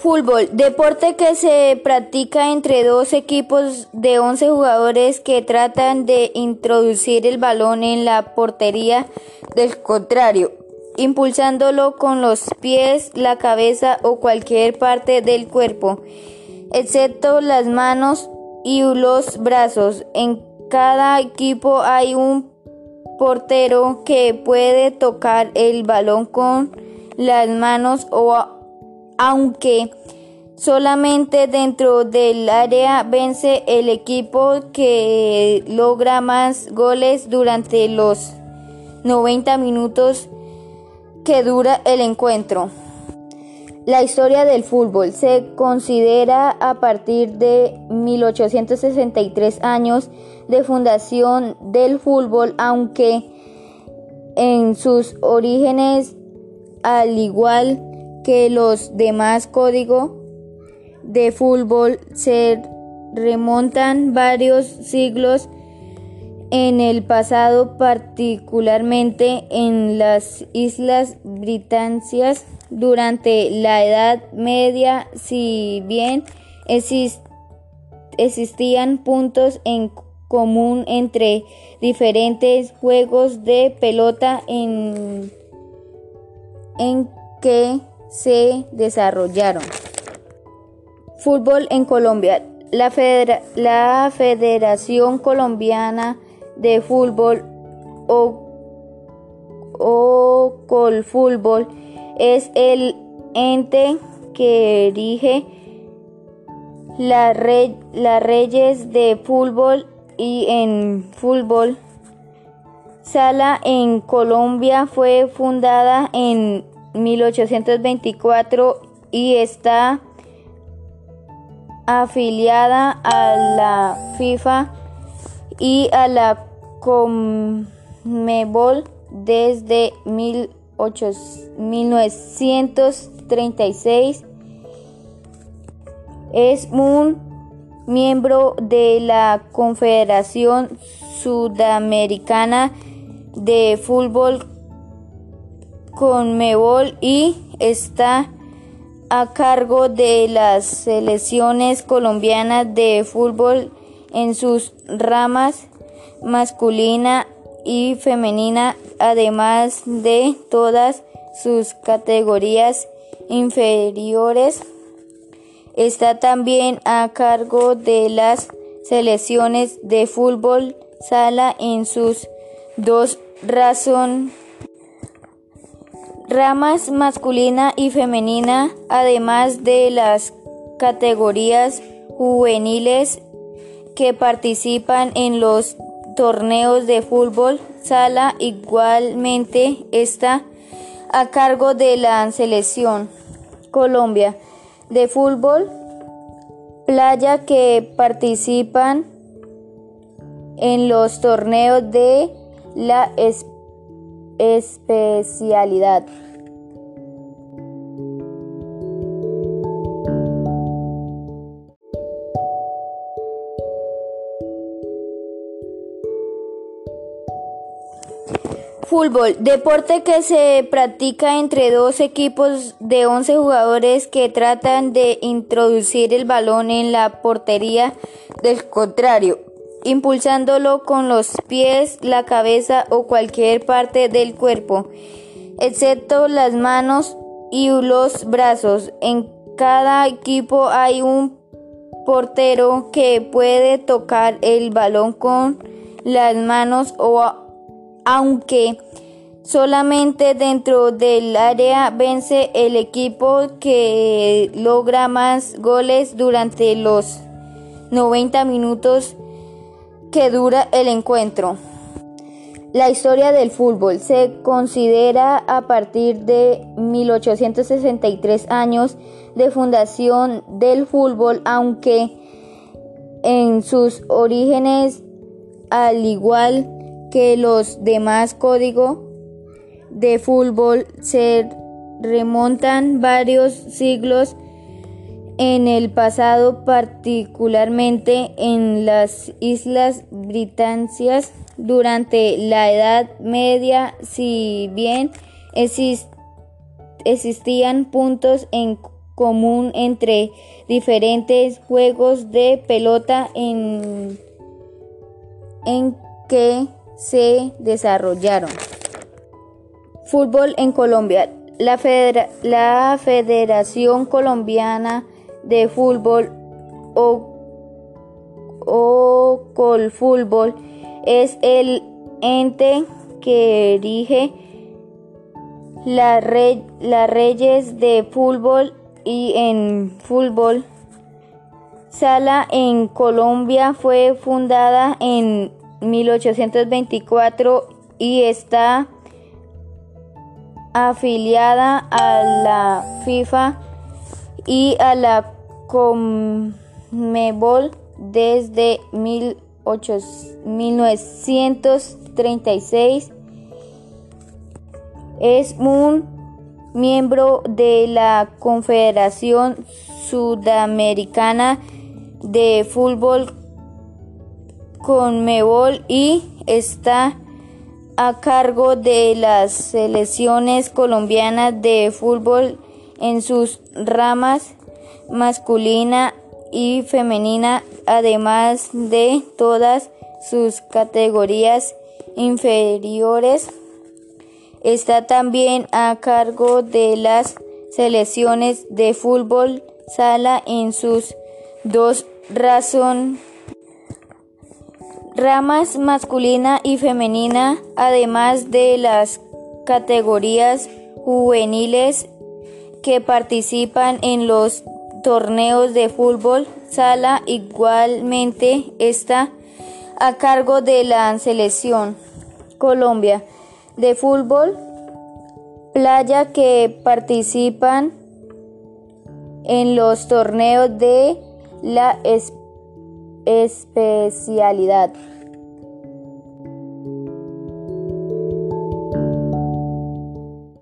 Fútbol, deporte que se practica entre dos equipos de 11 jugadores que tratan de introducir el balón en la portería del contrario, impulsándolo con los pies, la cabeza o cualquier parte del cuerpo, excepto las manos y los brazos. En cada equipo hay un portero que puede tocar el balón con las manos o aunque solamente dentro del área vence el equipo que logra más goles durante los 90 minutos que dura el encuentro. La historia del fútbol se considera a partir de 1863 años de fundación del fútbol, aunque en sus orígenes, al igual que los demás códigos de fútbol se remontan varios siglos en el pasado, particularmente en las Islas Británicas durante la Edad Media, si bien existían puntos en común entre diferentes juegos de pelota en, en que se desarrollaron. Fútbol en Colombia. La, la Federación Colombiana de Fútbol o, o Colfútbol es el ente que dirige las la reyes de fútbol y en fútbol. Sala en Colombia fue fundada en 1824 y está afiliada a la FIFA y a la Conmebol desde 1936. Es un miembro de la Confederación Sudamericana de Fútbol Conmebol y está a cargo de las selecciones colombianas de fútbol en sus ramas masculina y femenina, además de todas sus categorías inferiores. Está también a cargo de las selecciones de fútbol sala en sus dos razones ramas masculina y femenina, además de las categorías juveniles que participan en los torneos de fútbol sala igualmente está a cargo de la selección Colombia de fútbol playa que participan en los torneos de la especialidad. Fútbol, deporte que se practica entre dos equipos de 11 jugadores que tratan de introducir el balón en la portería del contrario impulsándolo con los pies, la cabeza o cualquier parte del cuerpo, excepto las manos y los brazos. En cada equipo hay un portero que puede tocar el balón con las manos o aunque solamente dentro del área vence el equipo que logra más goles durante los 90 minutos que dura el encuentro. La historia del fútbol se considera a partir de 1863 años de fundación del fútbol, aunque en sus orígenes, al igual que los demás códigos de fútbol, se remontan varios siglos en el pasado, particularmente en las Islas Británicas durante la Edad Media, si bien existían puntos en común entre diferentes juegos de pelota en, en que se desarrollaron. Fútbol en Colombia. La, la Federación Colombiana de Fútbol o, o Colfútbol es el ente que erige las reyes de fútbol y en fútbol. Sala en Colombia fue fundada en 1824 y está afiliada a la FIFA y a la Conmebol desde 1936. Es un miembro de la Confederación Sudamericana de Fútbol Conmebol y está a cargo de las selecciones colombianas de fútbol en sus ramas masculina y femenina, además de todas sus categorías inferiores. Está también a cargo de las selecciones de fútbol sala en sus dos razón ramas masculina y femenina, además de las categorías juveniles que participan en los torneos de fútbol sala igualmente está a cargo de la selección Colombia de fútbol playa que participan en los torneos de la especialidad.